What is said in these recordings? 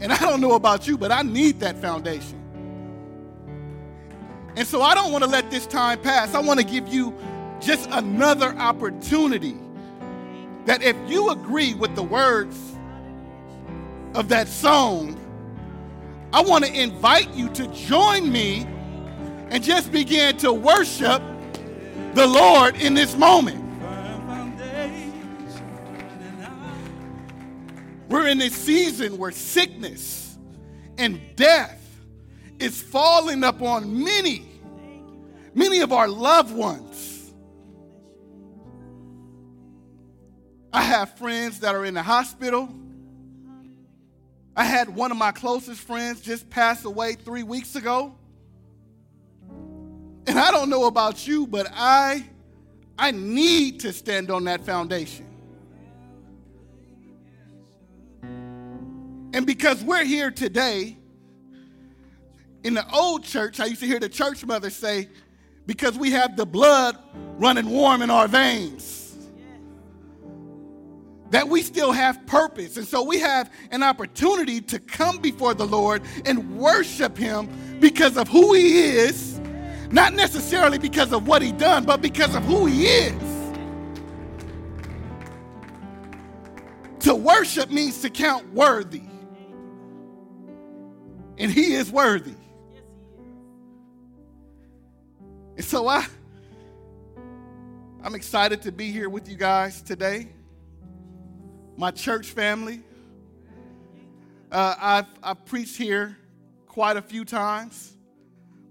And I don't know about you, but I need that foundation. And so I don't want to let this time pass. I want to give you just another opportunity that if you agree with the words of that song, I want to invite you to join me and just begin to worship the Lord in this moment. We're in a season where sickness and death is falling upon many, many of our loved ones. I have friends that are in the hospital. I had one of my closest friends just pass away three weeks ago. And I don't know about you, but I, I need to stand on that foundation. And because we're here today, in the old church, I used to hear the church mother say, because we have the blood running warm in our veins, that we still have purpose. And so we have an opportunity to come before the Lord and worship Him because of who He is, not necessarily because of what He done, but because of who He is. To worship means to count worthy and he is worthy. And so I I'm excited to be here with you guys today. My church family. Uh, I've, I've preached here quite a few times,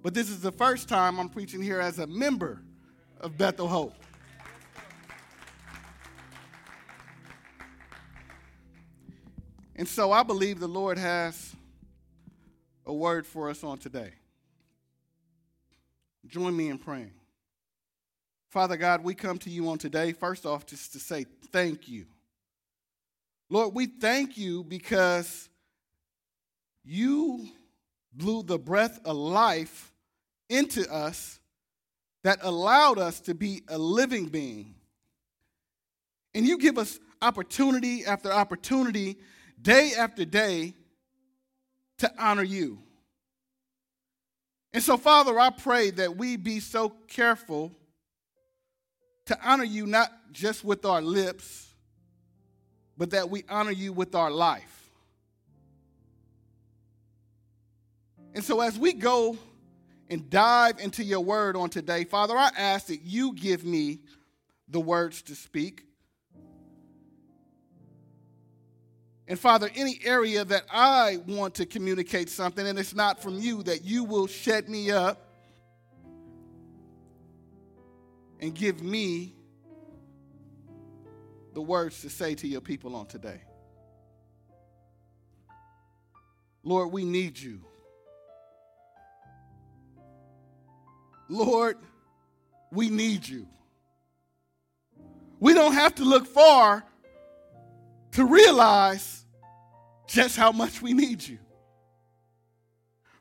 but this is the first time I'm preaching here as a member of Bethel Hope. And so I believe the Lord has a word for us on today. Join me in praying. Father God, we come to you on today, first off, just to say thank you. Lord, we thank you because you blew the breath of life into us that allowed us to be a living being. And you give us opportunity after opportunity, day after day, to honor you. And so, Father, I pray that we be so careful to honor you not just with our lips, but that we honor you with our life. And so, as we go and dive into your word on today, Father, I ask that you give me the words to speak. And Father, any area that I want to communicate something and it's not from you, that you will shut me up and give me the words to say to your people on today. Lord, we need you. Lord, we need you. We don't have to look far to realize just how much we need you.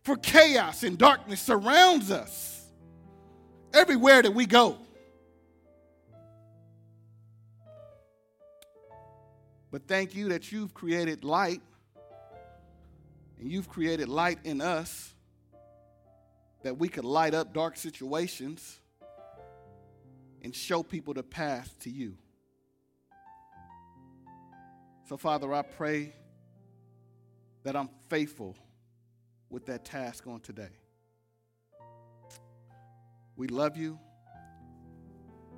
For chaos and darkness surrounds us everywhere that we go. But thank you that you've created light and you've created light in us that we could light up dark situations and show people the path to you. So, Father, I pray that I'm faithful with that task on today. We love you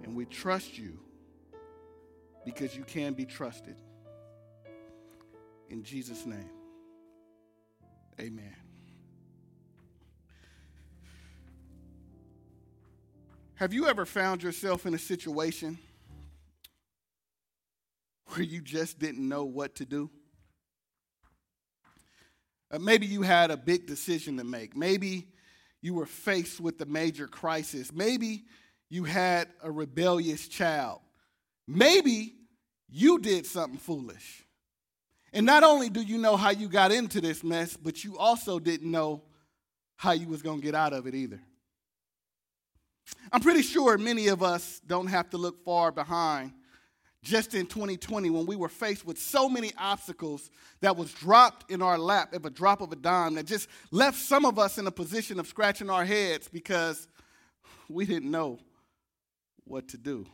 and we trust you because you can be trusted. In Jesus' name, amen. Have you ever found yourself in a situation? Where you just didn't know what to do? Uh, maybe you had a big decision to make. Maybe you were faced with a major crisis. Maybe you had a rebellious child. Maybe you did something foolish. And not only do you know how you got into this mess, but you also didn't know how you was going to get out of it either. I'm pretty sure many of us don't have to look far behind just in 2020 when we were faced with so many obstacles that was dropped in our lap at a drop of a dime that just left some of us in a position of scratching our heads because we didn't know what to do.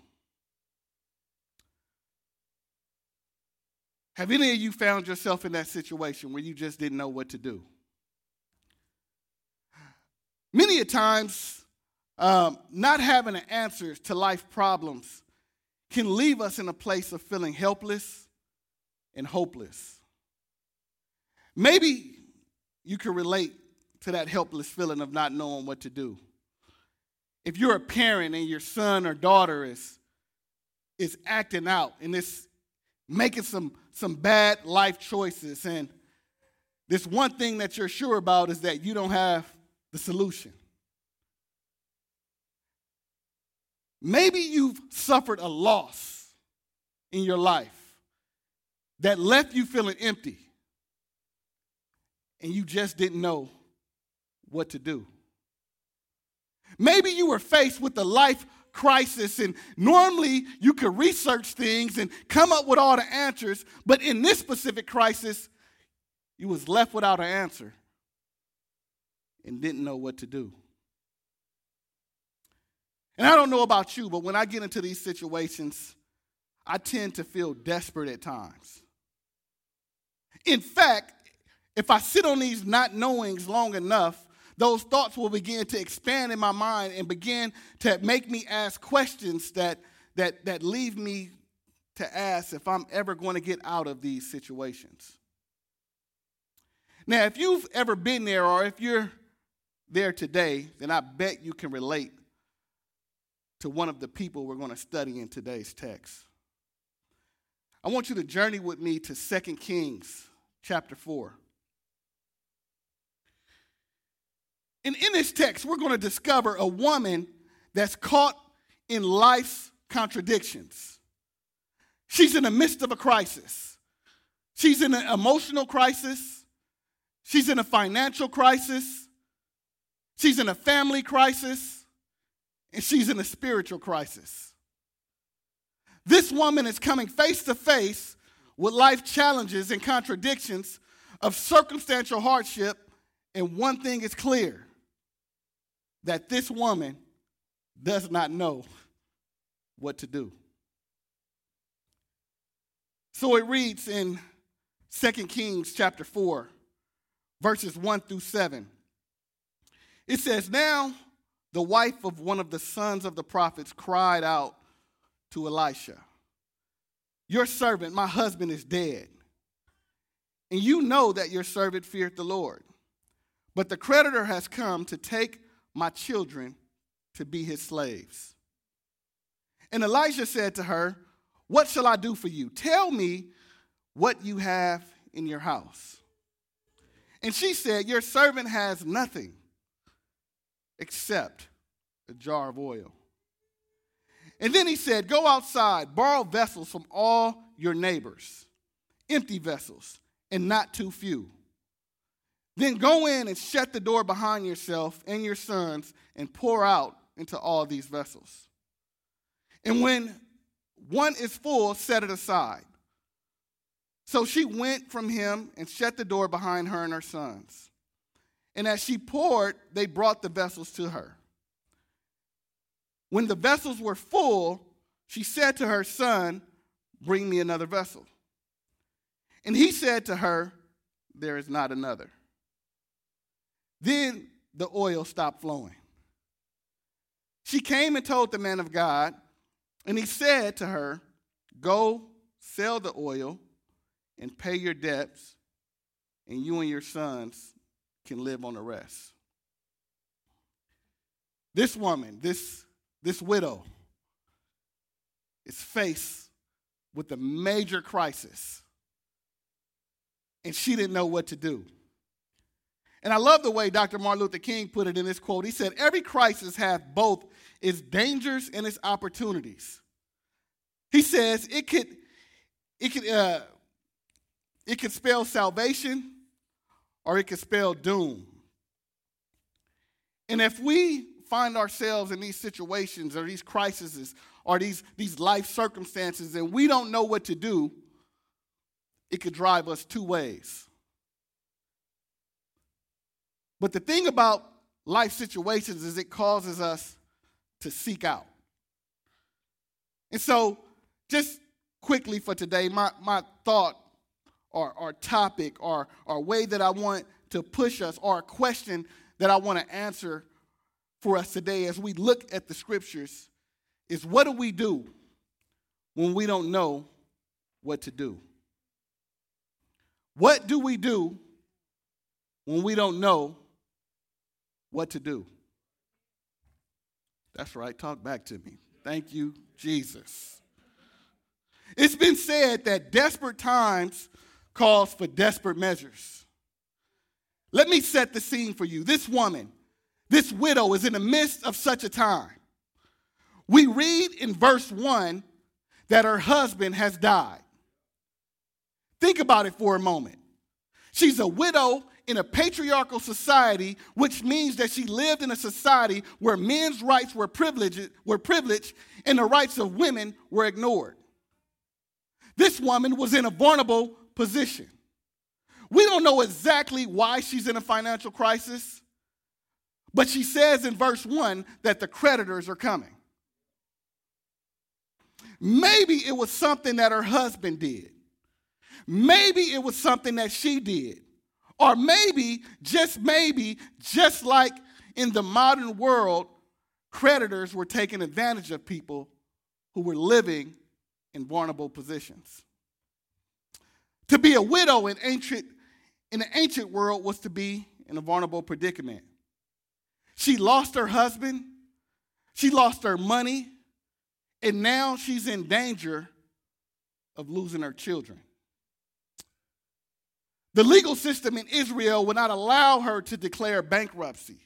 Have any of you found yourself in that situation where you just didn't know what to do? Many a times, um, not having an answer to life problems can leave us in a place of feeling helpless and hopeless. Maybe you can relate to that helpless feeling of not knowing what to do. If you're a parent and your son or daughter is, is acting out and is making some, some bad life choices, and this one thing that you're sure about is that you don't have the solution. Maybe you've suffered a loss in your life that left you feeling empty and you just didn't know what to do. Maybe you were faced with a life crisis and normally you could research things and come up with all the answers, but in this specific crisis, you was left without an answer and didn't know what to do. And I don't know about you, but when I get into these situations, I tend to feel desperate at times. In fact, if I sit on these not knowings long enough, those thoughts will begin to expand in my mind and begin to make me ask questions that, that, that leave me to ask if I'm ever going to get out of these situations. Now, if you've ever been there or if you're there today, then I bet you can relate to one of the people we're going to study in today's text. I want you to journey with me to 2 Kings chapter 4. And in this text, we're going to discover a woman that's caught in life's contradictions. She's in the midst of a crisis. She's in an emotional crisis. She's in a financial crisis. She's in a family crisis and she's in a spiritual crisis. This woman is coming face to face with life challenges and contradictions of circumstantial hardship, and one thing is clear that this woman does not know what to do. So it reads in 2 Kings chapter 4, verses 1 through 7. It says, Now the wife of one of the sons of the prophets cried out to Elisha, Your servant, my husband, is dead. And you know that your servant feared the Lord. But the creditor has come to take my children to be his slaves. And Elisha said to her, What shall I do for you? Tell me what you have in your house. And she said, Your servant has nothing except a jar of oil. And then he said, Go outside, borrow vessels from all your neighbors, empty vessels, and not too few. Then go in and shut the door behind yourself and your sons and pour out into all these vessels. And when one is full, set it aside. So she went from him and shut the door behind her and her sons. And as she poured, they brought the vessels to her. When the vessels were full, she said to her son, Bring me another vessel. And he said to her, There is not another. Then the oil stopped flowing. She came and told the man of God, and he said to her, Go sell the oil and pay your debts, and you and your sons can live on the rest. This woman, this, this widow, is faced with a major crisis, and she didn't know what to do. And I love the way Dr. Martin Luther King put it in this quote. He said, Every crisis has both its dangers and its opportunities. He says it could, it could, uh, it could spell salvation or it could spell doom. And if we find ourselves in these situations or these crises or these, these life circumstances and we don't know what to do, it could drive us two ways. But the thing about life situations is it causes us to seek out. And so, just quickly for today, my, my thought or, or topic or, or way that I want to push us a question that I want to answer for us today as we look at the scriptures is what do we do when we don't know what to do? What do we do when we don't know what to do? That's right, talk back to me. Thank you, Jesus. It's been said that desperate times calls for desperate measures. Let me set the scene for you. This woman, this widow, is in the midst of such a time. We read in verse 1 that her husband has died. Think about it for a moment. She's a widow in a patriarchal society, which means that she lived in a society where men's rights were privileged, were privileged and the rights of women were ignored. This woman was in a vulnerable position. We don't know exactly why she's in a financial crisis, but she says in verse 1 that the creditors are coming. Maybe it was something that her husband did. Maybe it was something that she did. Or maybe, just maybe, just like in the modern world, creditors were taking advantage of people who were living in vulnerable positions. To be a widow in ancient in the ancient world was to be in a vulnerable predicament. She lost her husband, she lost her money, and now she's in danger of losing her children. The legal system in Israel would not allow her to declare bankruptcy.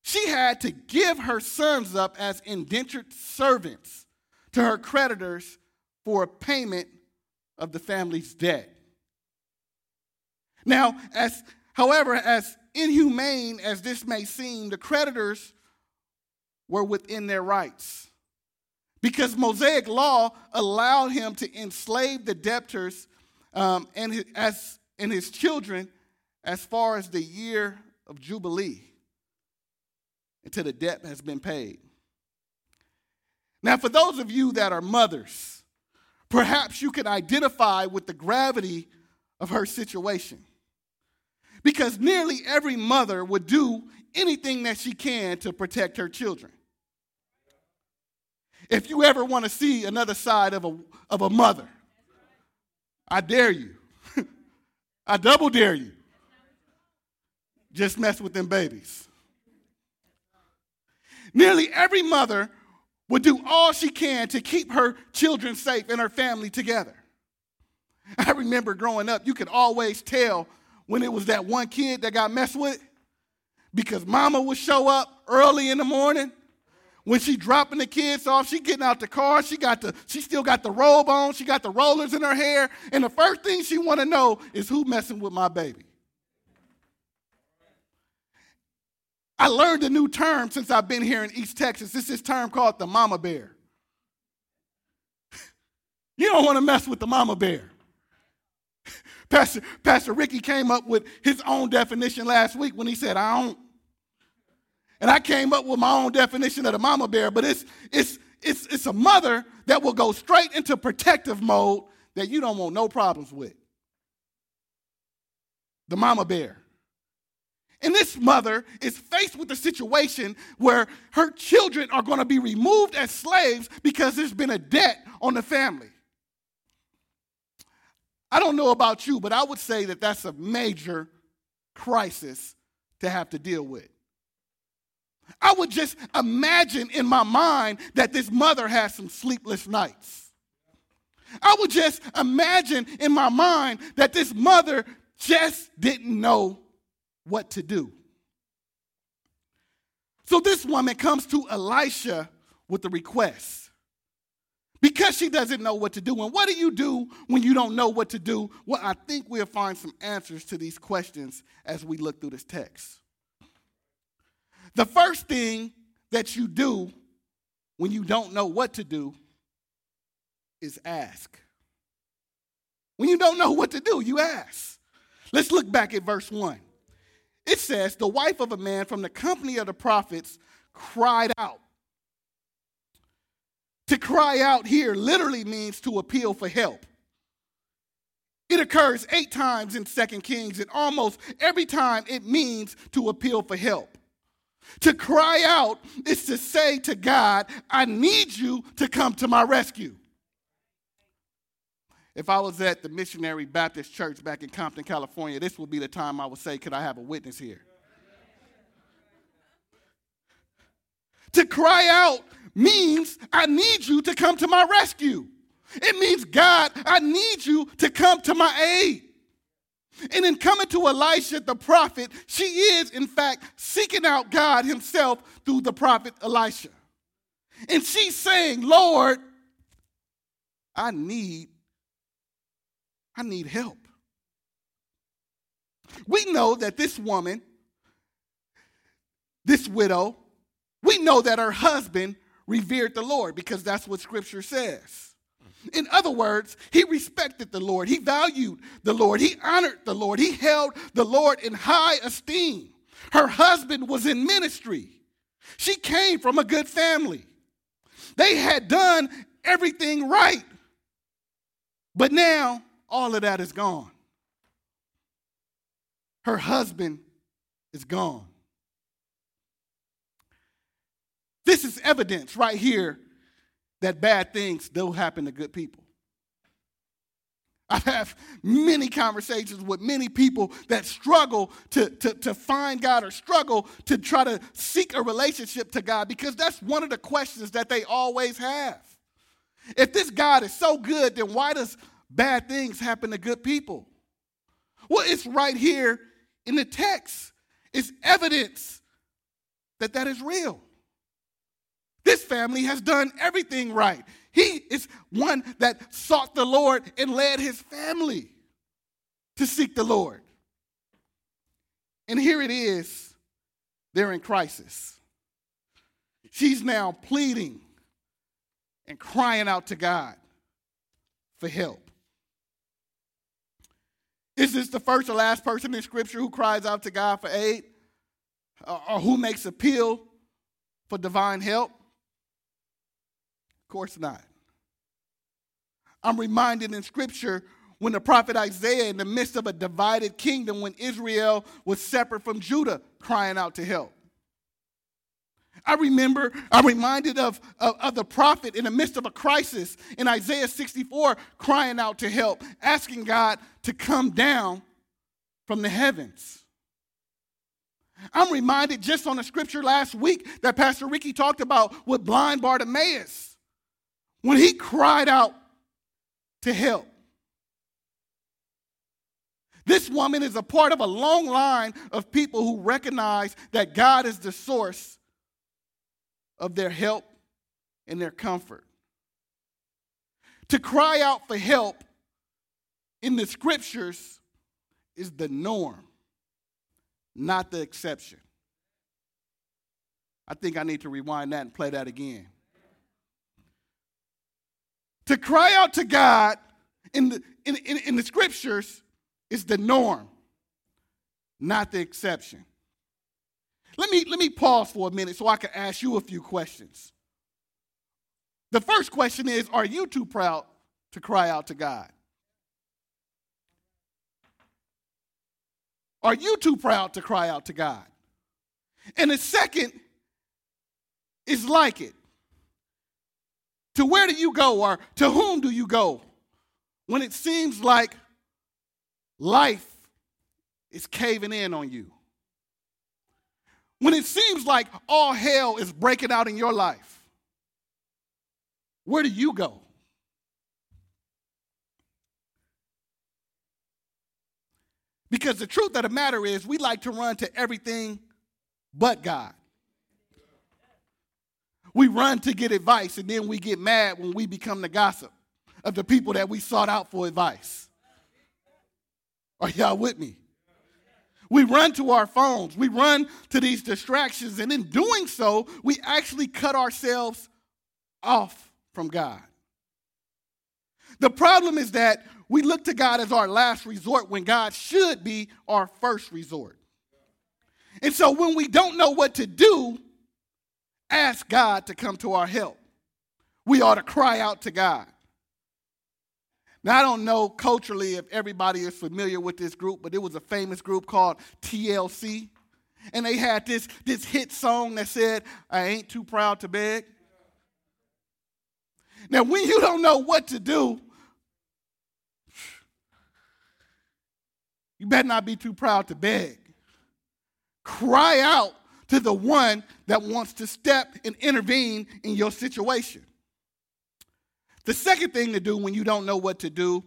She had to give her sons up as indentured servants to her creditors for a payment of the family's debt. Now, as however, as inhumane as this may seem, the creditors were within their rights. Because Mosaic law allowed him to enslave the debtors um, and, his, as, and his children as far as the year of Jubilee until the debt has been paid. Now, for those of you that are mothers, perhaps you can identify with the gravity of her situation. Because nearly every mother would do anything that she can to protect her children. If you ever want to see another side of a, of a mother, I dare you. I double dare you. Just mess with them babies. Nearly every mother would do all she can to keep her children safe and her family together. I remember growing up, you could always tell when it was that one kid that got messed with because mama would show up early in the morning when she dropping the kids off, she getting out the car. She got the, she still got the robe on. She got the rollers in her hair. And the first thing she want to know is who messing with my baby. I learned a new term since I've been here in East Texas. This is term called the mama bear. you don't want to mess with the mama bear. Pastor, Pastor Ricky came up with his own definition last week when he said, I don't. And I came up with my own definition of the mama bear, but it's, it's, it's, it's a mother that will go straight into protective mode that you don't want no problems with. The mama bear. And this mother is faced with a situation where her children are going to be removed as slaves because there's been a debt on the family. I don't know about you, but I would say that that's a major crisis to have to deal with. I would just imagine in my mind that this mother has some sleepless nights. I would just imagine in my mind that this mother just didn't know what to do. So this woman comes to Elisha with a request because she doesn't know what to do. And what do you do when you don't know what to do? Well, I think we'll find some answers to these questions as we look through this text. The first thing that you do when you don't know what to do is ask. When you don't know what to do, you ask. Let's look back at verse 1. It says, The wife of a man from the company of the prophets cried out. To cry out here literally means to appeal for help. It occurs eight times in Second Kings, and almost every time it means to appeal for help. To cry out is to say to God, I need you to come to my rescue. If I was at the Missionary Baptist Church back in Compton, California, this would be the time I would say, Could I have a witness here? to cry out means, I need you to come to my rescue. It means, God, I need you to come to my aid. And in coming to Elisha the prophet, she is, in fact, seeking out God himself through the prophet Elisha. And she's saying, Lord, I need I need help. We know that this woman, this widow, we know that her husband revered the Lord because that's what scripture says. In other words, he respected the Lord, he valued the Lord, he honored the Lord, he held the Lord in high esteem. Her husband was in ministry. She came from a good family. They had done everything right. But now all of that is gone. Her husband is gone. This is evidence right here that bad things do happen to good people. I have many conversations with many people that struggle to, to, to find God or struggle to try to seek a relationship to God because that's one of the questions that they always have. If this God is so good, then why does bad things happen to good people? Well, it's right here in the text. It's evidence that that is real. This family has done everything right. He is one that sought the Lord and led his family to seek the Lord. And here it is, they're in crisis. She's now pleading and crying out to God for help. Is this the first or last person in Scripture who cries out to God for aid? Or who makes appeal for divine help? Of course not. I'm reminded in Scripture when the prophet Isaiah, in the midst of a divided kingdom, when Israel was separate from Judah, crying out to help. I remember, I'm reminded of, of, of, the prophet in the midst of a crisis in Isaiah 64 crying out to help, asking God to come down from the heavens. I'm reminded just on the scripture last week that Pastor Ricky talked about with blind Bartimaeus when he cried out to help. This woman is a part of a long line of people who recognize that God is the source of their help and their comfort. To cry out for help in the scriptures is the norm, not the exception. I think I need to rewind that and play that again. To cry out to God in the, in, in, in the scriptures is the norm, not the exception. Let me, let me pause for a minute so I can ask you a few questions. The first question is Are you too proud to cry out to God? Are you too proud to cry out to God? And the second is like it. To where do you go or to whom do you go when it seems like life is caving in on you? When it seems like all hell is breaking out in your life, where do you go? Because the truth of the matter is, we like to run to everything but God. We run to get advice, and then we get mad when we become the gossip of the people that we sought out for advice. Are y'all with me? We run to our phones, we run to these distractions, and in doing so, we actually cut ourselves off from God. The problem is that we look to God as our last resort when God should be our first resort. And so when we don't know what to do, ask God to come to our help. We ought to cry out to God. Now, I don't know culturally if everybody is familiar with this group, but it was a famous group called TLC. And they had this, this hit song that said, I ain't too proud to beg. Now, when you don't know what to do, you better not be too proud to beg. Cry out to the one that wants to step and intervene in your situation. The second thing to do when you don't know what to do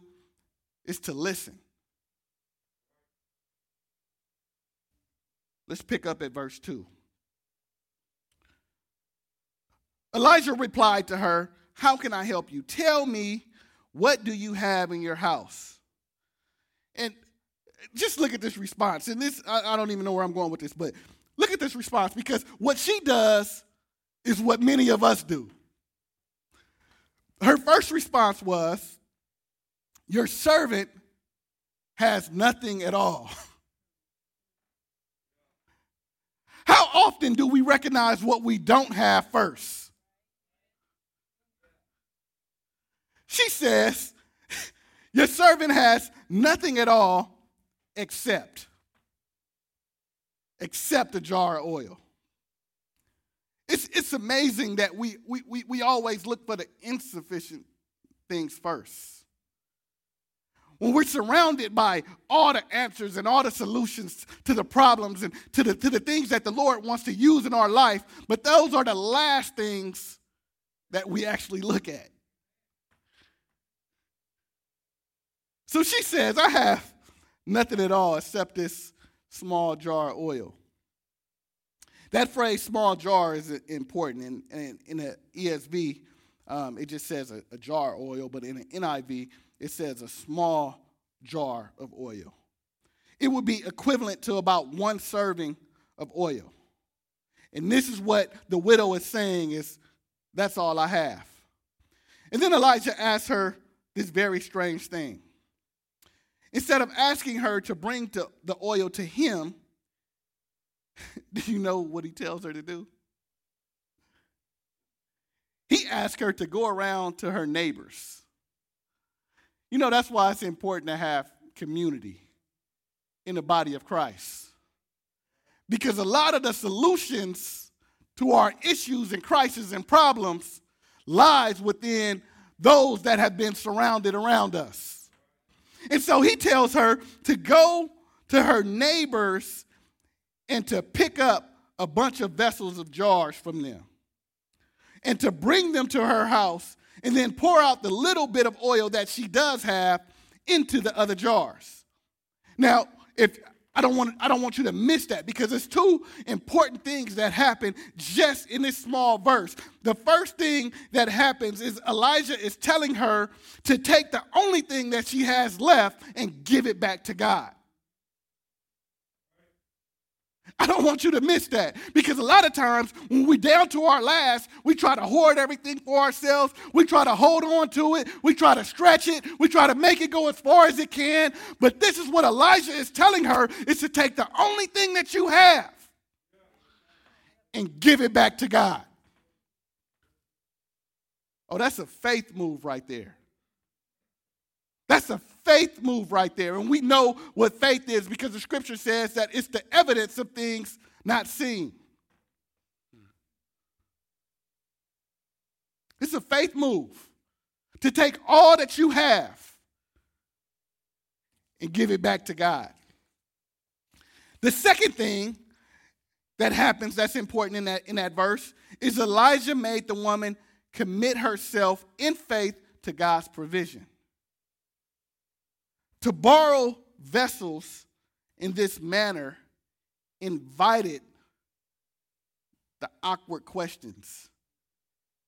is to listen. Let's pick up at verse 2. Elijah replied to her, How can I help you? Tell me, what do you have in your house? And just look at this response. And this, I, I don't even know where I'm going with this, but look at this response because what she does is what many of us do. Her first response was, Your servant has nothing at all. How often do we recognize what we don't have first? She says, Your servant has nothing at all except except a jar of oil. It's, it's amazing that we, we, we, we always look for the insufficient things first. When we're surrounded by all the answers and all the solutions to the problems and to the, to the things that the Lord wants to use in our life, but those are the last things that we actually look at. So she says, I have nothing at all except this small jar of oil. That phrase, small jar, is important. And in, in, the ESV, um, it just says a, a jar of oil, but in the NIV, it says a small jar of oil. It would be equivalent to about one serving of oil. And this is what the widow is saying is that's all I have. And then Elijah asks her this very strange thing. Instead of asking her to bring the oil to him, do you know what he tells her to do? He asks her to go around to her neighbors. You know, that's why it's important to have community in the body of Christ. Because a lot of the solutions to our issues and crises and problems lies within those that have been surrounded around us. And so he tells her to go to her neighbors and to pick up a bunch of vessels of jars from them and to bring them to her house and then pour out the little bit of oil that she does have into the other jars. Now, if I don't want I don't want you to miss that because there's two important things that happen just in this small verse. The first thing that happens is Elijah is telling her to take the only thing that she has left and give it back to God. I don't want you to miss that because a lot of times when we're down to our last, we try to hoard everything for ourselves. We try to hold on to it. We try to stretch it. We try to make it go as far as it can. But this is what Elijah is telling her is to take the only thing that you have and give it back to God. Oh, that's a faith move right there. That's a faith move right there. And we know what faith is because the scripture says that it's the evidence of things not seen. It's a faith move to take all that you have and give it back to God. The second thing that happens that's important in that, in that verse is Elijah made the woman commit herself in faith to God's provision. To borrow vessels in this manner invited the awkward questions.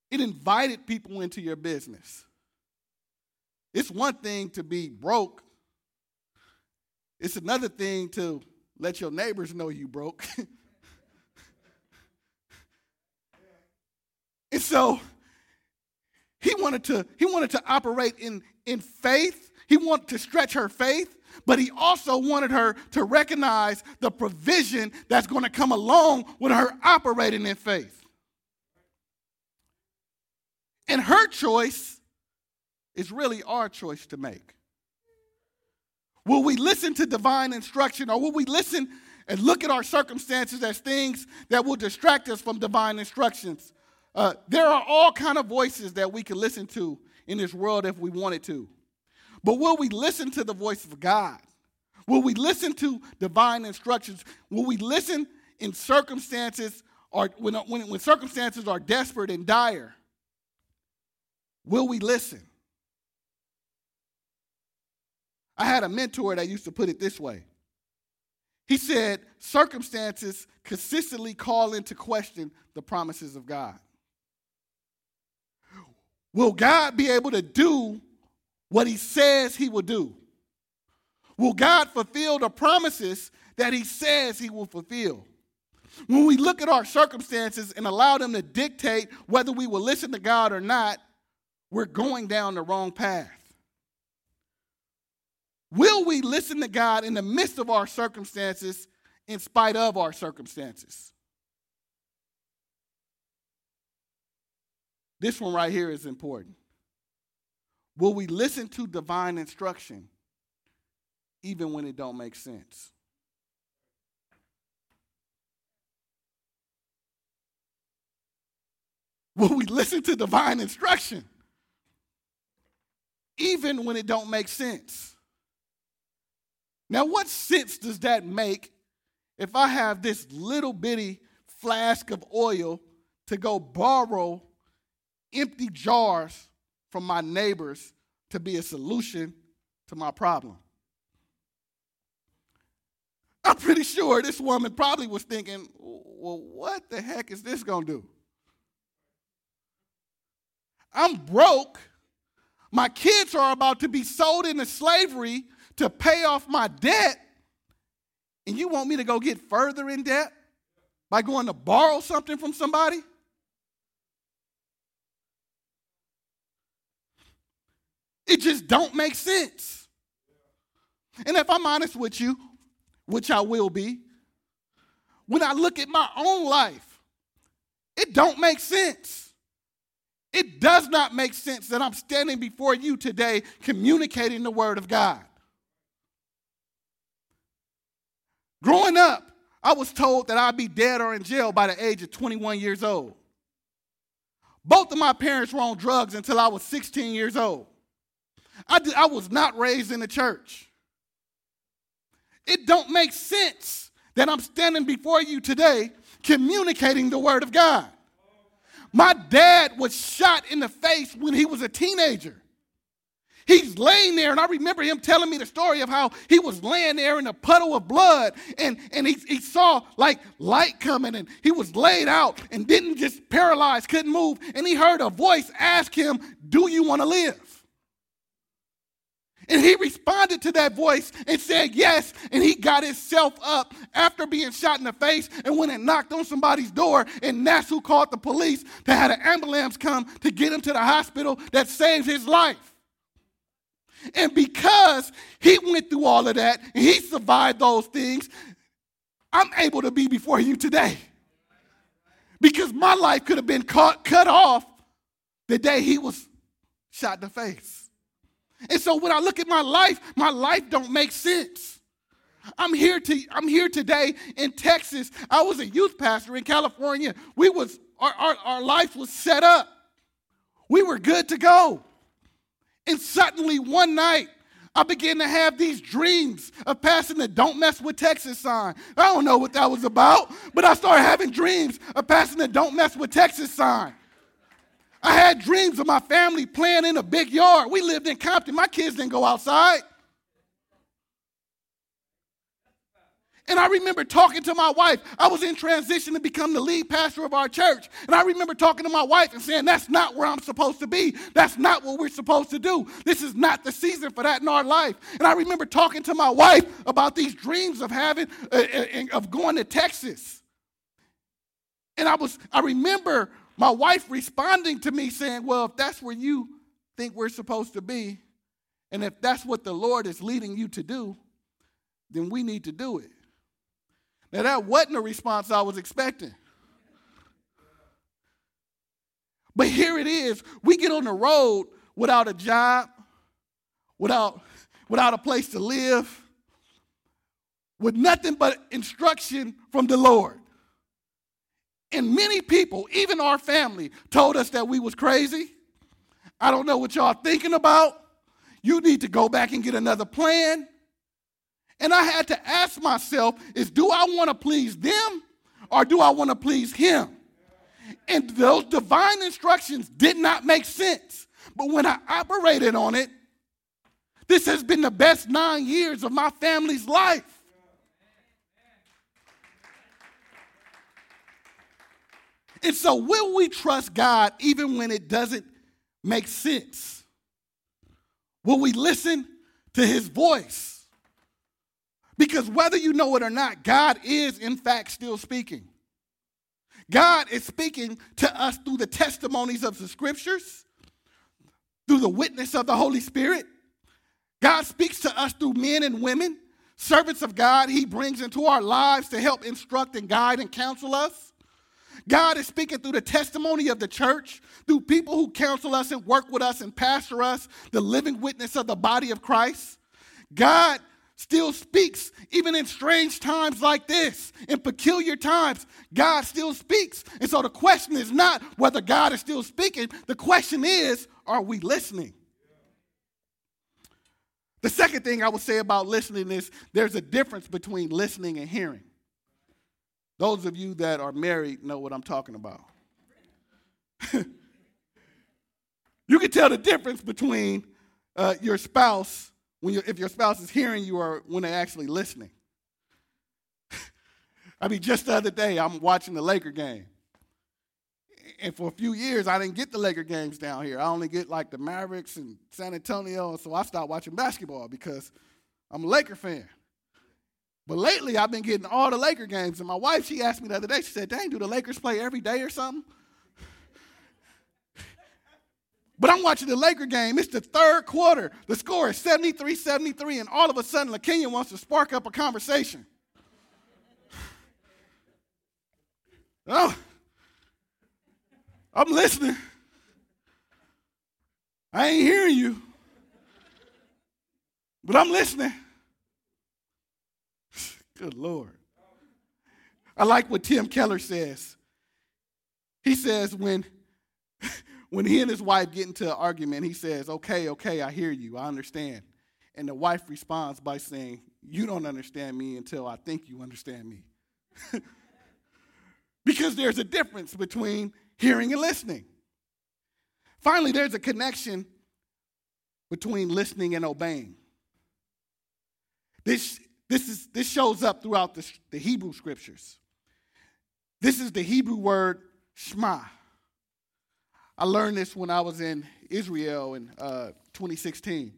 It invited people into your business. It's one thing to be broke, it's another thing to let your neighbors know you broke. and so he wanted to, he wanted to operate in, in faith. He wanted to stretch her faith, but he also wanted her to recognize the provision that's going to come along with her operating in faith. And her choice is really our choice to make. Will we listen to divine instruction or will we listen and look at our circumstances as things that will distract us from divine instructions? Uh, there are all kind of voices that we can listen to in this world if we wanted to. But will we listen to the voice of God? Will we listen to divine instructions? Will we listen in circumstances or when, when, when circumstances are desperate and dire? Will we listen? I had a mentor that used to put it this way. He said, circumstances consistently call into question the promises of God. Will God be able to do what he says he will do? Will God fulfill the promises that he says he will fulfill? When we look at our circumstances and allow them to dictate whether we will listen to God or not, we're going down the wrong path. Will we listen to God in the midst of our circumstances, in spite of our circumstances? This one right here is important. Will we listen to divine instruction even when it don't make sense? Will we listen to divine instruction even when it don't make sense. Now, what sense does that make if I have this little bitty flask of oil to go borrow empty jars from my neighbors to be a solution to my problem? I'm pretty sure this woman probably was thinking, well, what the heck is this going to do? I'm broke my kids are about to be sold into slavery to pay off my debt. And you want me to go get further in debt by going to borrow something from somebody? It just don't make sense. And if I'm honest with you, which I will be, when I look at my own life, it don't make sense. It does not make sense that I'm standing before you today communicating the Word of God. Growing up, I was told that I'd be dead or in jail by the age of 21 years old. Both of my parents were on drugs until I was 16 years old. I, did, I was not raised in the church. It don't make sense that I'm standing before you today communicating the Word of God. My dad was shot in the face when he was a teenager. He's laying there, and I remember him telling me the story of how he was laying there in a puddle of blood, and, and he, he saw like light coming, and he was laid out and didn't just paralyze, couldn't move, and he heard a voice ask him, Do you want to live? And he responded to that voice and said yes. And he got himself up after being shot in the face and went and knocked on somebody's door. And that's who called the police to have an ambulance come to get him to the hospital that saved his life. And because he went through all of that and he survived those things, I'm able to be before you today. Because my life could have been cut off the day he was shot in the face. And so when I look at my life, my life don't make sense. I'm here to I'm here today in Texas. I was a youth pastor in California. We was our, our, our life was set up. We were good to go. And suddenly one night, I began to have these dreams of passing the Don't Mess with Texas sign. I don't know what that was about, but I started having dreams of passing the Don't Mess with Texas sign. I had dreams of my family playing in a big yard. We lived in Compton. My kids didn't go outside. And I remember talking to my wife. I was in transition to become the lead pastor of our church. And I remember talking to my wife and saying, That's not where I'm supposed to be. That's not what we're supposed to do. This is not the season for that in our life. And I remember talking to my wife about these dreams of having, uh, uh of going to Texas. And I was, I remember my wife responding to me saying, Well, if that's where you think we're supposed to be, and if that's what the Lord is leading you to do, then we need to do it. Now, that wasn't a response I was expecting. But here it is. We get on the road without a job, without, without a place to live, with nothing but instruction from the Lord. And many people, even our family, told us that we was crazy. I don't know what y'all thinking about. You need to go back and get another plan. And I had to ask myself is do I want to please them or do I want to please him? And those divine instructions did not make sense. But when I operated on it, this has been the best nine years of my family's life. And so, will we trust God even when it doesn't make sense? Will we listen to his voice? Because whether you know it or not, God is in fact still speaking. God is speaking to us through the testimonies of the scriptures, through the witness of the Holy Spirit. God speaks to us through men and women, servants of God, He brings into our lives to help instruct and guide and counsel us. God is speaking through the testimony of the church, through people who counsel us and work with us and pastor us, the living witness of the body of Christ. God still speaks, even in strange times like this, in peculiar times, God still speaks. And so the question is not whether God is still speaking, the question is, are we listening? The second thing I would say about listening is there's a difference between listening and hearing. Those of you that are married know what I'm talking about. you can tell the difference between uh, your spouse when you if your spouse is hearing you or when they're actually listening. I mean, just the other day, I'm watching the Laker game. And for a few years, I didn't get the Laker games down here. I only get like the Mavericks and San Antonio. So I stopped watching basketball because I'm a Laker fan. But lately, I've been getting all the Laker games. And my wife, she asked me the other day, she said, Dang, do the Lakers play every day or something? But I'm watching the Laker game. It's the third quarter. The score is 73 73, and all of a sudden, LaKenya wants to spark up a conversation. oh, I'm listening. I ain't hearing you, but I'm listening. Good Lord. I like what Tim Keller says. He says, when when he and his wife get into an argument, he says, Okay, okay, I hear you, I understand. And the wife responds by saying, You don't understand me until I think you understand me. because there's a difference between hearing and listening. Finally, there's a connection between listening and obeying. This, this, is, this shows up throughout the, the Hebrew scriptures. This is the Hebrew word shema. I learned this when I was in Israel in uh, 2016,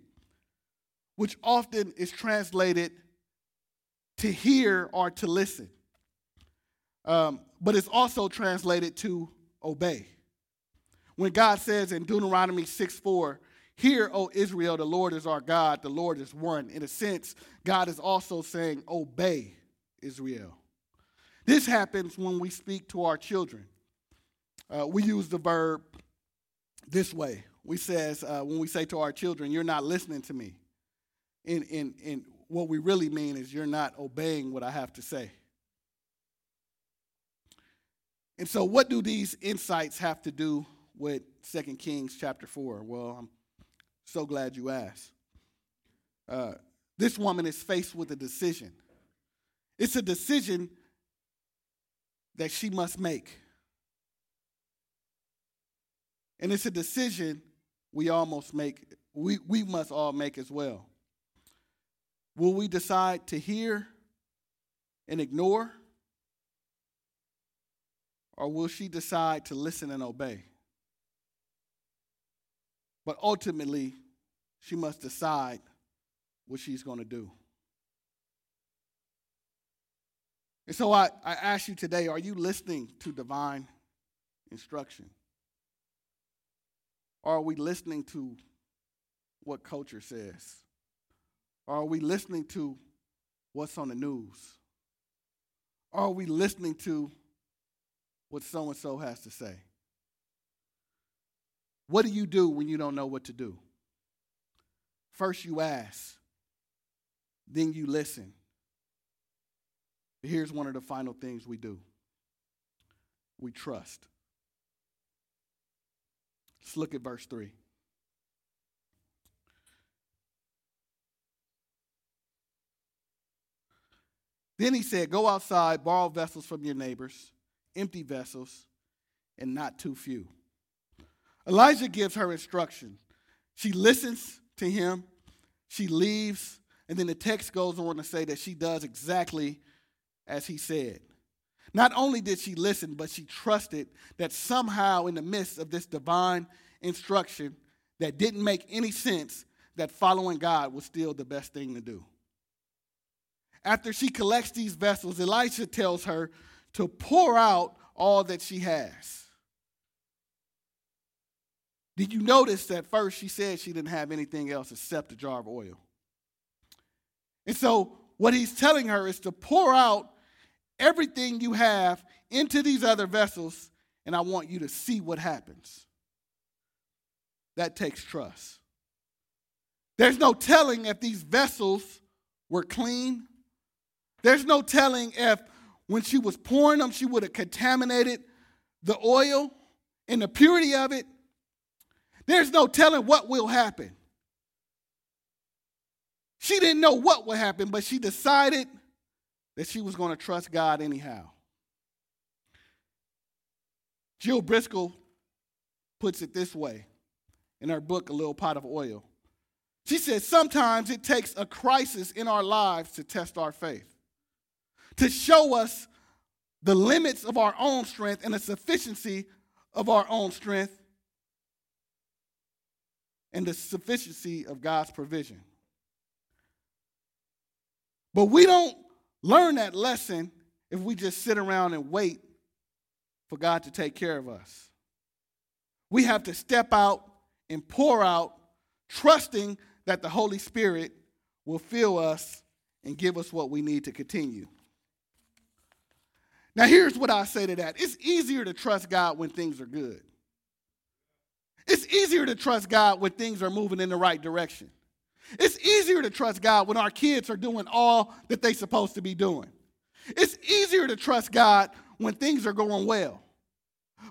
which often is translated to hear or to listen. Um, but it's also translated to obey. When God says in Deuteronomy 6 4, Hear, O Israel, the Lord is our God, the Lord is one. In a sense, God is also saying, Obey Israel. This happens when we speak to our children. Uh, we use the verb this way. We says uh, when we say to our children, "You're not listening to me," and, in in what we really mean is you're not obeying what I have to say. And so, what do these insights have to do with 2 Kings chapter 4? Well, I'm so glad you asked. Uh, this woman is faced with a decision. It's a decision that she must make. And it's a decision we almost make, we, we must all make as well. Will we decide to hear and ignore? Or will she decide to listen and obey? But ultimately, she must decide what she's going to do. And so I, I ask you today are you listening to divine instruction? Are we listening to what culture says? Are we listening to what's on the news? Are we listening to what so and so has to say? What do you do when you don't know what to do? First, you ask, then you listen. Here's one of the final things we do we trust. Let's look at verse 3. Then he said, Go outside, borrow vessels from your neighbors, empty vessels, and not too few. Elijah gives her instruction. She listens to him, she leaves, and then the text goes on to say that she does exactly as he said. Not only did she listen, but she trusted that somehow, in the midst of this divine instruction that didn't make any sense, that following God was still the best thing to do. After she collects these vessels, Elisha tells her to pour out all that she has. Did you notice that first she said she didn't have anything else except a jar of oil? And so, what he's telling her is to pour out everything you have into these other vessels, and I want you to see what happens. That takes trust. There's no telling if these vessels were clean there's no telling if when she was pouring them, she would have contaminated the oil and the purity of it. There's no telling what will happen. She didn't know what would happen, but she decided that she was going to trust God anyhow. Jill Briscoe puts it this way in her book, A Little Pot of Oil. She says, Sometimes it takes a crisis in our lives to test our faith to show us the limits of our own strength and the sufficiency of our own strength and the sufficiency of God's provision. But we don't learn that lesson if we just sit around and wait for God to take care of us. We have to step out and pour out, trusting that the Holy Spirit will fill us and give us what we need to continue. Now, here's what I say to that it's easier to trust God when things are good. It's easier to trust God when things are moving in the right direction. It's easier to trust God when our kids are doing all that they're supposed to be doing. It's easier to trust God when things are going well.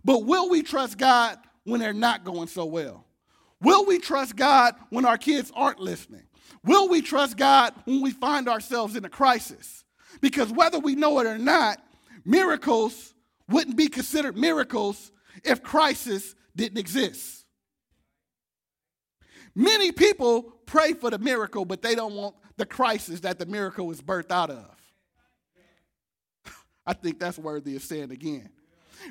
But will we trust God when they're not going so well? Will we trust God when our kids aren't listening? Will we trust God when we find ourselves in a crisis? Because whether we know it or not, Miracles wouldn't be considered miracles if crisis didn't exist. Many people pray for the miracle, but they don't want the crisis that the miracle was birthed out of. I think that's worthy of saying again.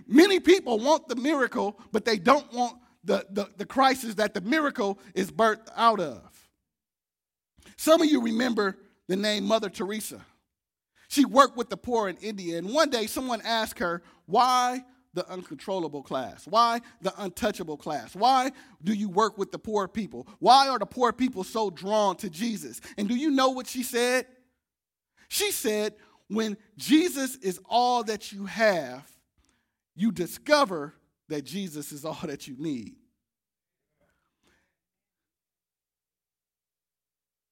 Many people want the miracle, but they don't want the, the, the crisis that the miracle is birthed out of. Some of you remember the name Mother Teresa. She worked with the poor in India, and one day someone asked her, Why the uncontrollable class? Why the untouchable class? Why do you work with the poor people? Why are the poor people so drawn to Jesus? And do you know what she said? She said, When Jesus is all that you have, you discover that Jesus is all that you need.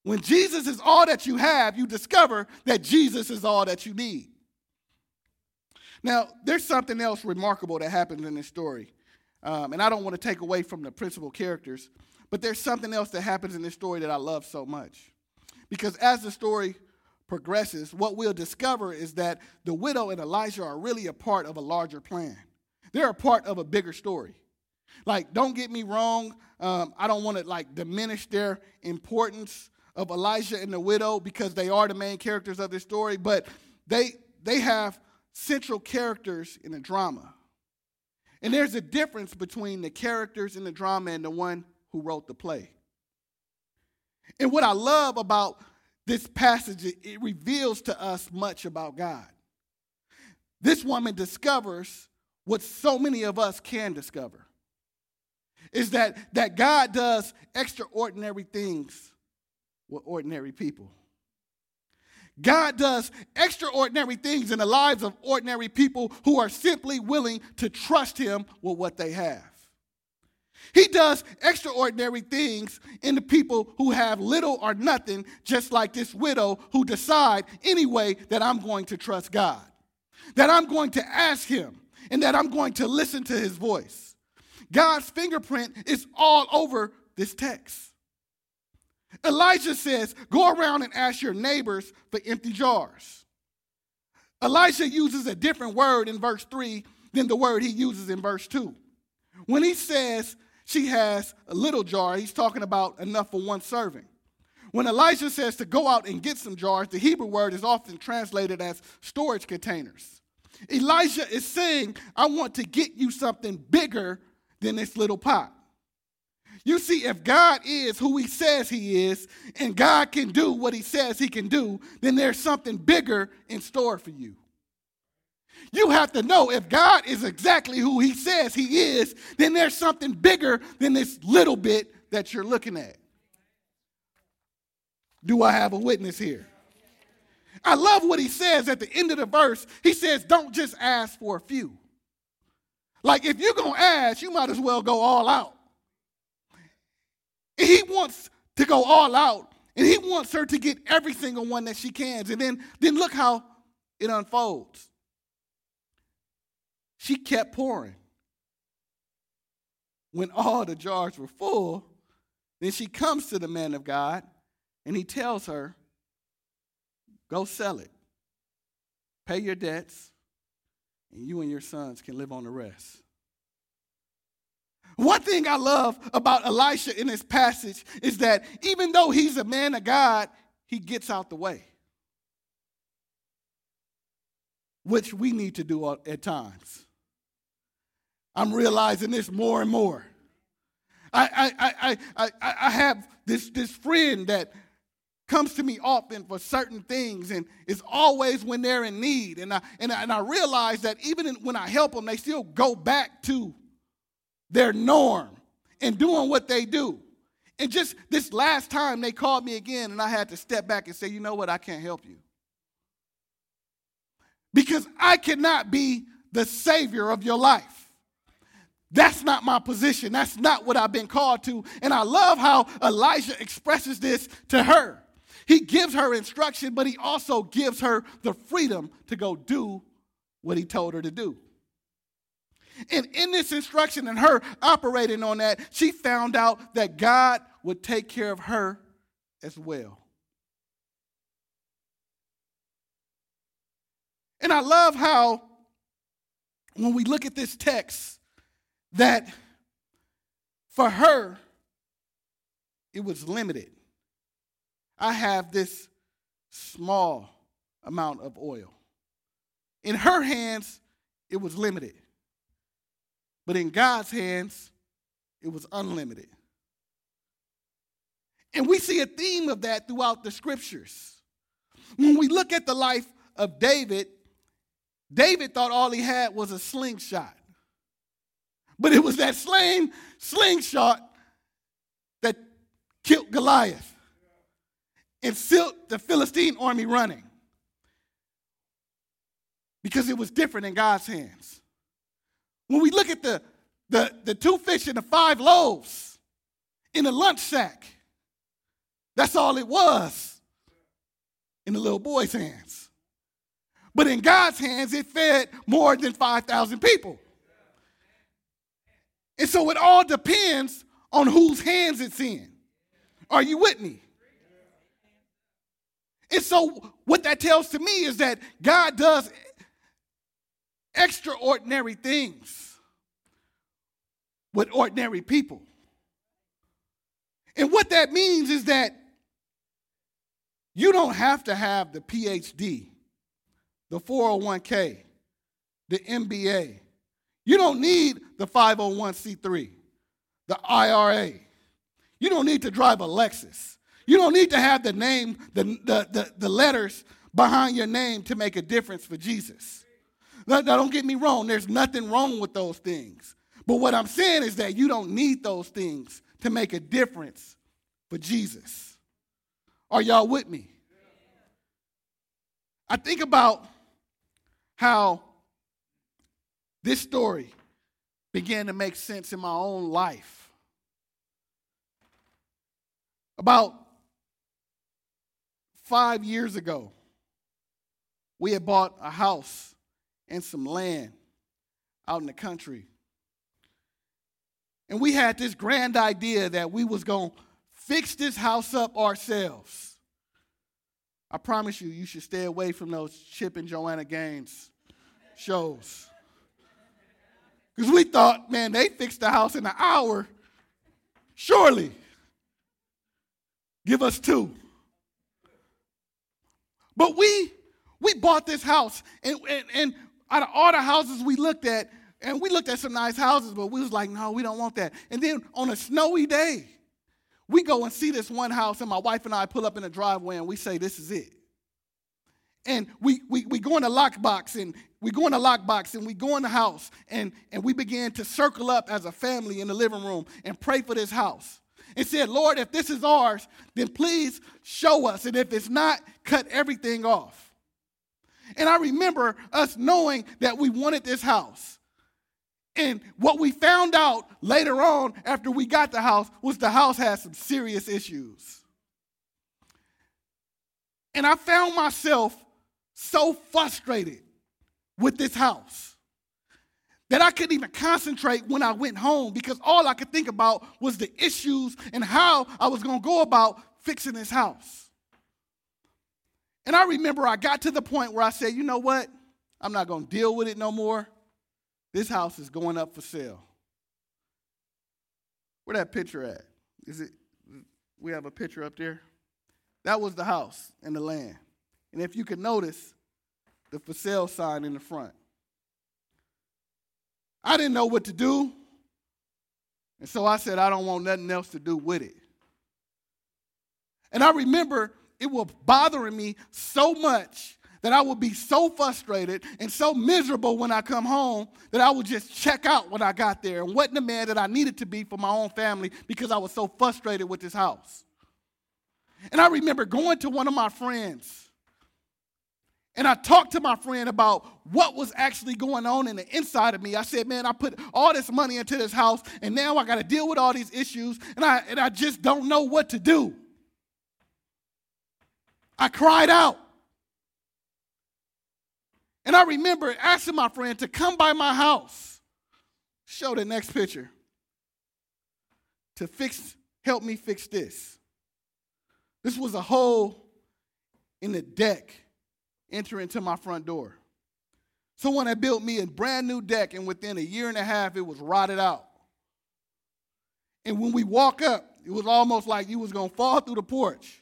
When Jesus is all that you have, you discover that Jesus is all that you need. Now, there's something else remarkable that happens in this story. Um, and I don't want to take away from the principal characters, but there's something else that happens in this story that I love so much. Because as the story progresses, what we'll discover is that the widow and Elijah are really a part of a larger plan. They're a part of a bigger story. Like, don't get me wrong, um, I don't want to like diminish their importance of Elijah and the widow because they are the main characters of this story, but they they have central characters in a drama. And there's a difference between the characters in the drama and the one who wrote the play. And what I love about this passage, it reveals to us much about God. This woman discovers what so many of us can discover is that, that God does extraordinary things with ordinary people. God does extraordinary things in the lives of ordinary people who are simply willing to trust Him with what they have. He does extraordinary things in the people who have little or nothing, just like this widow who decide anyway that I'm going to trust God, that I'm going to ask Him, and that I'm going to listen to His voice. God's fingerprint is all over this text. Elijah says, Go around and ask your neighbors for empty jars. Elijah uses a different word in verse 3 than the word he uses in verse 2. When he says she has a little jar, he's talking about enough for one serving. When Elijah says to go out and get some jars, the Hebrew word is often translated as storage containers. Elijah is saying, I want to get you something bigger than this little pot. You see, if God is who he says he is, and God can do what he says he can do, then there's something bigger in store for you. You have to know if God is exactly who he says he is, then there's something bigger than this little bit that you're looking at. Do I have a witness here? I love what he says at the end of the verse. He says, Don't just ask for a few. Like, if you're going to ask, you might as well go all out. He wants to go all out, and he wants her to get every single one that she can. And then, then look how it unfolds. She kept pouring. When all the jars were full, then she comes to the man of God and he tells her, Go sell it, pay your debts, and you and your sons can live on the rest. One thing I love about Elisha in this passage is that even though he's a man of God, he gets out the way, which we need to do at times. I'm realizing this more and more. I, I, I, I, I have this, this friend that comes to me often for certain things and it's always when they're in need. And I, and I, and I realize that even when I help them, they still go back to their norm and doing what they do. And just this last time, they called me again, and I had to step back and say, you know what, I can't help you. Because I cannot be the savior of your life. That's not my position. That's not what I've been called to. And I love how Elijah expresses this to her. He gives her instruction, but he also gives her the freedom to go do what he told her to do. And in this instruction and her operating on that, she found out that God would take care of her as well. And I love how, when we look at this text, that for her, it was limited. I have this small amount of oil. In her hands, it was limited. But in God's hands, it was unlimited. And we see a theme of that throughout the scriptures. When we look at the life of David, David thought all he had was a slingshot. But it was that sling, slingshot that killed Goliath and sent the Philistine army running. Because it was different in God's hands. When we look at the, the, the two fish and the five loaves in the lunch sack, that's all it was in the little boy's hands. But in God's hands, it fed more than 5,000 people. And so it all depends on whose hands it's in. Are you with me? And so, what that tells to me is that God does extraordinary things with ordinary people. And what that means is that you don't have to have the PhD, the 401k, the MBA. You don't need the 501c3, the IRA. You don't need to drive a Lexus. You don't need to have the name, the, the, the, the letters behind your name to make a difference for Jesus. Now, don't get me wrong, there's nothing wrong with those things. But what I'm saying is that you don't need those things to make a difference for Jesus. Are y'all with me? I think about how this story began to make sense in my own life. About five years ago, we had bought a house and some land out in the country. And we had this grand idea that we was going to fix this house up ourselves. I promise you, you should stay away from those Chip and Joanna Gaines shows. Because we thought, man, they fixed the house in an hour. Surely. Give us two. But we we bought this house, and, and, and out of all the houses we looked at, and we looked at some nice houses, but we was like, no, we don't want that. And then on a snowy day, we go and see this one house, and my wife and I pull up in the driveway and we say, this is it. And we, we, we go in the lockbox and we go in the lockbox and we go in the house and, and we began to circle up as a family in the living room and pray for this house. And said, Lord, if this is ours, then please show us. And if it's not, cut everything off. And I remember us knowing that we wanted this house. And what we found out later on after we got the house was the house had some serious issues. And I found myself so frustrated with this house that I couldn't even concentrate when I went home because all I could think about was the issues and how I was going to go about fixing this house. And I remember I got to the point where I said, you know what? I'm not going to deal with it no more. This house is going up for sale. Where that picture at? Is it we have a picture up there? That was the house and the land. And if you could notice the for sale sign in the front. I didn't know what to do. And so I said, I don't want nothing else to do with it. And I remember it was bothering me so much that I would be so frustrated and so miserable when I come home that I would just check out when I got there and wasn't the man that I needed to be for my own family because I was so frustrated with this house. And I remember going to one of my friends and I talked to my friend about what was actually going on in the inside of me. I said, man, I put all this money into this house and now I got to deal with all these issues and I, and I just don't know what to do. I cried out. And I remember asking my friend to come by my house. Show the next picture. To fix, help me fix this. This was a hole in the deck entering to my front door. Someone had built me a brand new deck, and within a year and a half, it was rotted out. And when we walk up, it was almost like you was gonna fall through the porch.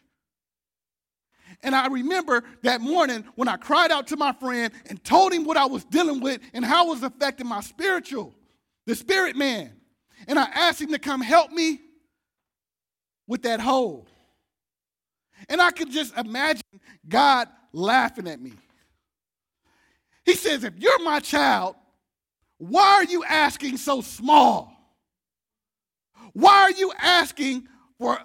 And I remember that morning when I cried out to my friend and told him what I was dealing with and how it was affecting my spiritual, the spirit man. And I asked him to come help me with that hole. And I could just imagine God laughing at me. He says, If you're my child, why are you asking so small? Why are you asking for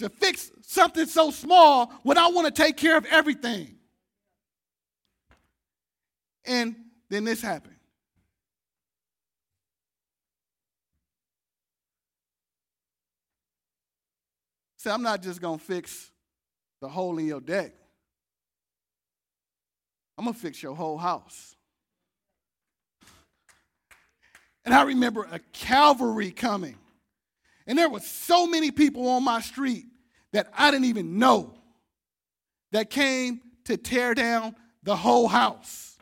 to fix something so small when I want to take care of everything? And then this happened. So I'm not just going to fix the hole in your deck. I'm going to fix your whole house. And I remember a cavalry coming. And there were so many people on my street that I didn't even know that came to tear down the whole house.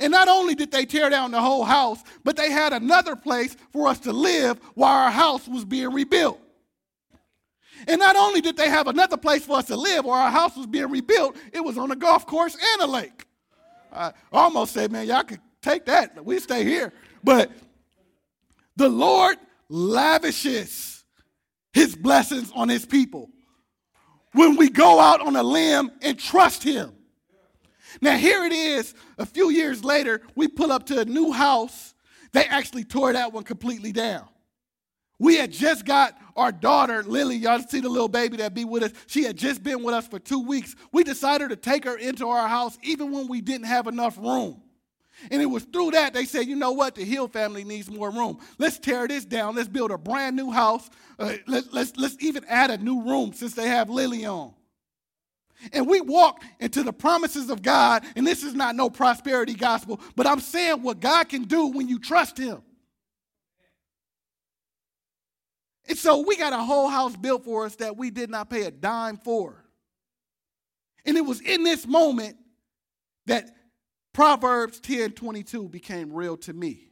And not only did they tear down the whole house, but they had another place for us to live while our house was being rebuilt. And not only did they have another place for us to live where our house was being rebuilt, it was on a golf course and a lake. I almost said, man, y'all could take that. We stay here. But the Lord lavishes his blessings on his people when we go out on a limb and trust him. Now, here it is, a few years later, we pull up to a new house. They actually tore that one completely down. We had just got our daughter, Lily. Y'all see the little baby that be with us. She had just been with us for two weeks. We decided to take her into our house even when we didn't have enough room. And it was through that they said, you know what, the Hill family needs more room. Let's tear this down. Let's build a brand new house. Uh, let, let's, let's even add a new room since they have Lily on. And we walk into the promises of God, and this is not no prosperity gospel, but I'm saying what God can do when you trust Him. And so we got a whole house built for us that we did not pay a dime for. And it was in this moment that Proverbs 10 22 became real to me.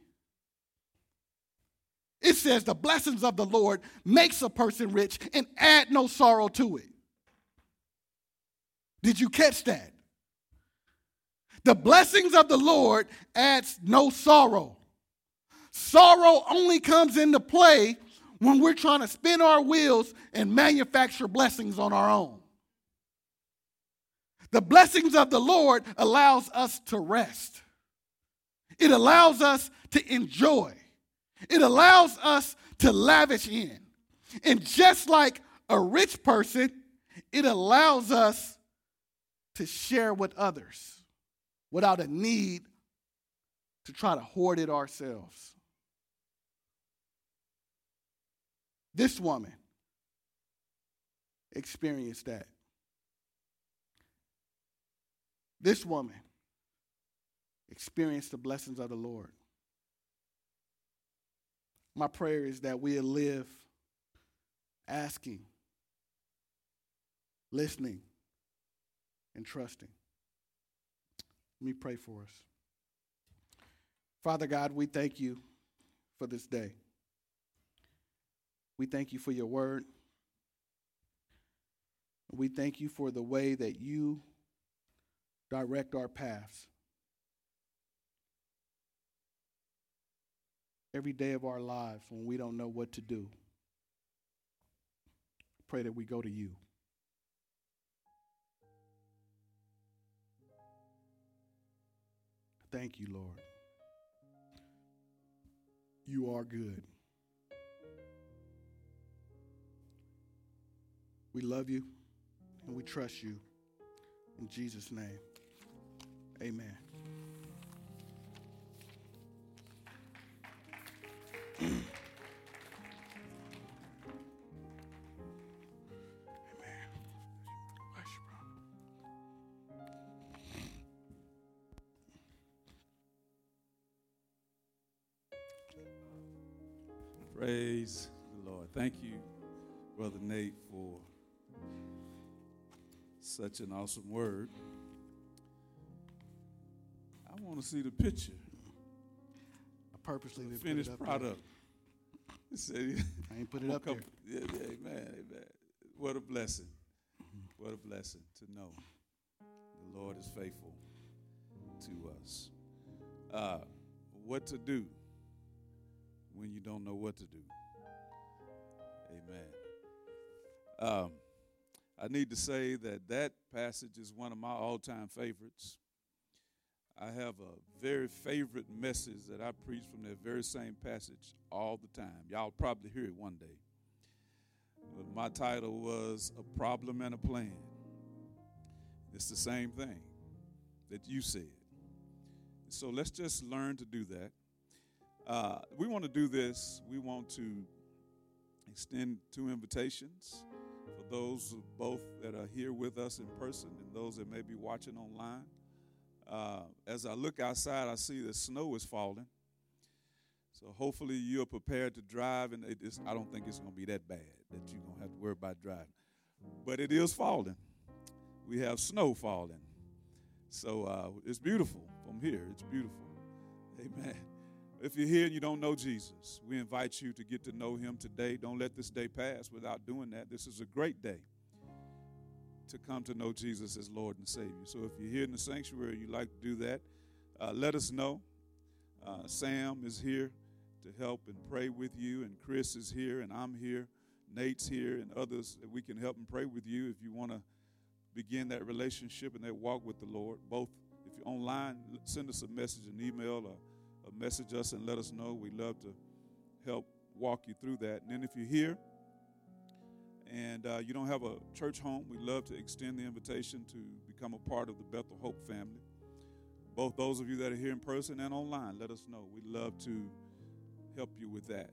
It says, The blessings of the Lord makes a person rich and add no sorrow to it. Did you catch that? The blessings of the Lord adds no sorrow. Sorrow only comes into play when we're trying to spin our wheels and manufacture blessings on our own. The blessings of the Lord allows us to rest. It allows us to enjoy. It allows us to lavish in. And just like a rich person, it allows us to share with others without a need to try to hoard it ourselves. This woman experienced that. This woman experienced the blessings of the Lord. My prayer is that we live asking, listening, and trusting. Let me pray for us. Father God, we thank you for this day. We thank you for your word. We thank you for the way that you direct our paths. Every day of our lives when we don't know what to do, pray that we go to you. Thank you, Lord. You are good. We love you and we trust you. In Jesus' name. Amen. Praise the Lord. Thank you, Brother Nate, for such an awesome word see the picture. I purposely didn't finished put it up product. There. I ain't put it up there. Yeah, yeah, amen, amen. What a blessing. What a blessing to know the Lord is faithful to us. Uh, what to do when you don't know what to do. Amen. Um, I need to say that that passage is one of my all time favorites. I have a very favorite message that I preach from that very same passage all the time. Y'all probably hear it one day. But my title was A Problem and a Plan. It's the same thing that you said. So let's just learn to do that. Uh, we want to do this. We want to extend two invitations for those both that are here with us in person and those that may be watching online. Uh, as I look outside, I see the snow is falling. So hopefully you're prepared to drive, and I don't think it's going to be that bad that you're going to have to worry about driving. But it is falling. We have snow falling. So uh, it's beautiful from here. It's beautiful. Amen. If you're here and you don't know Jesus, we invite you to get to know him today. Don't let this day pass without doing that. This is a great day to come to know Jesus as Lord and Savior. So if you're here in the sanctuary, and you'd like to do that, uh, let us know. Uh, Sam is here to help and pray with you, and Chris is here, and I'm here. Nate's here, and others that we can help and pray with you if you want to begin that relationship and that walk with the Lord, both if you're online, send us a message, an email, or, or message us and let us know. We'd love to help walk you through that. And then if you're here and uh, you don't have a church home, we'd love to extend the invitation to become a part of the Bethel Hope family. Both those of you that are here in person and online, let us know. We'd love to help you with that.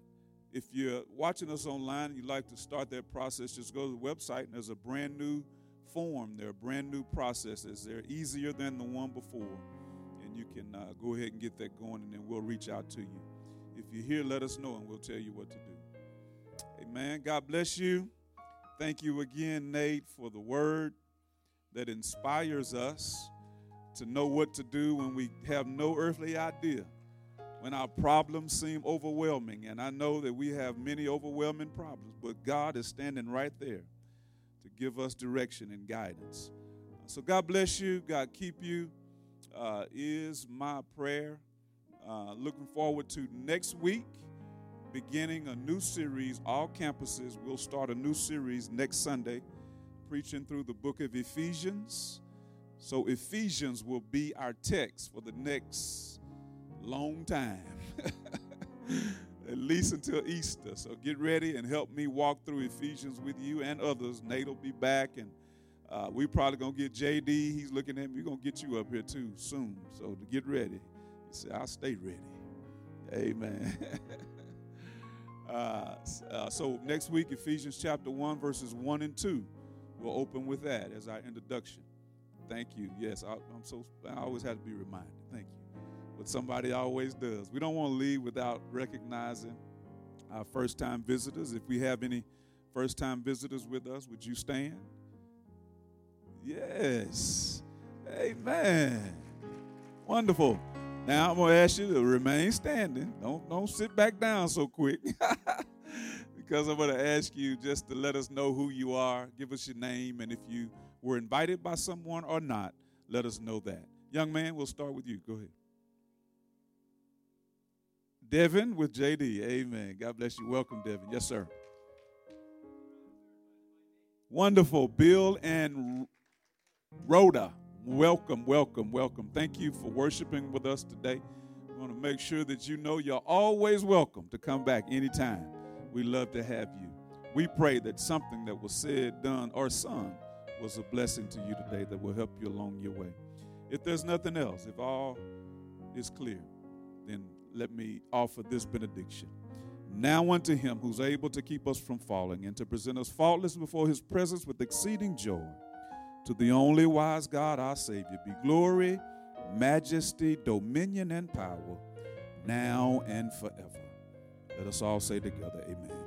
If you're watching us online and you'd like to start that process, just go to the website and there's a brand new form. There are brand new processes. They're easier than the one before. And you can uh, go ahead and get that going and then we'll reach out to you. If you're here, let us know and we'll tell you what to do. Amen. God bless you. Thank you again, Nate, for the word that inspires us to know what to do when we have no earthly idea, when our problems seem overwhelming. And I know that we have many overwhelming problems, but God is standing right there to give us direction and guidance. So God bless you. God keep you, uh, is my prayer. Uh, looking forward to next week, beginning a new series. All campuses will start a new series next Sunday, preaching through the book of Ephesians. So, Ephesians will be our text for the next long time, at least until Easter. So, get ready and help me walk through Ephesians with you and others. Nate will be back, and uh, we probably gonna get JD. He's looking at me. We're gonna get you up here too soon. So, to get ready. I'll stay ready. Amen. uh, uh, so, next week, Ephesians chapter 1, verses 1 and 2. We'll open with that as our introduction. Thank you. Yes, I, am so. I always have to be reminded. Thank you. But somebody always does. We don't want to leave without recognizing our first-time visitors. If we have any first-time visitors with us, would you stand? Yes. Amen. Wonderful. Now I'm gonna ask you to remain standing. Don't don't sit back down so quick. because I'm gonna ask you just to let us know who you are, give us your name, and if you were invited by someone or not, let us know that. Young man, we'll start with you. Go ahead. Devin with JD. Amen. God bless you. Welcome, Devin. Yes, sir. Wonderful. Bill and Rhoda. Welcome, welcome, welcome. Thank you for worshiping with us today. We want to make sure that you know you're always welcome to come back anytime. We love to have you. We pray that something that was said, done, or sung was a blessing to you today that will help you along your way. If there's nothing else, if all is clear, then let me offer this benediction. Now unto him who's able to keep us from falling and to present us faultless before his presence with exceeding joy. To the only wise God, our Savior, be glory, majesty, dominion, and power, now and forever. Let us all say together, Amen.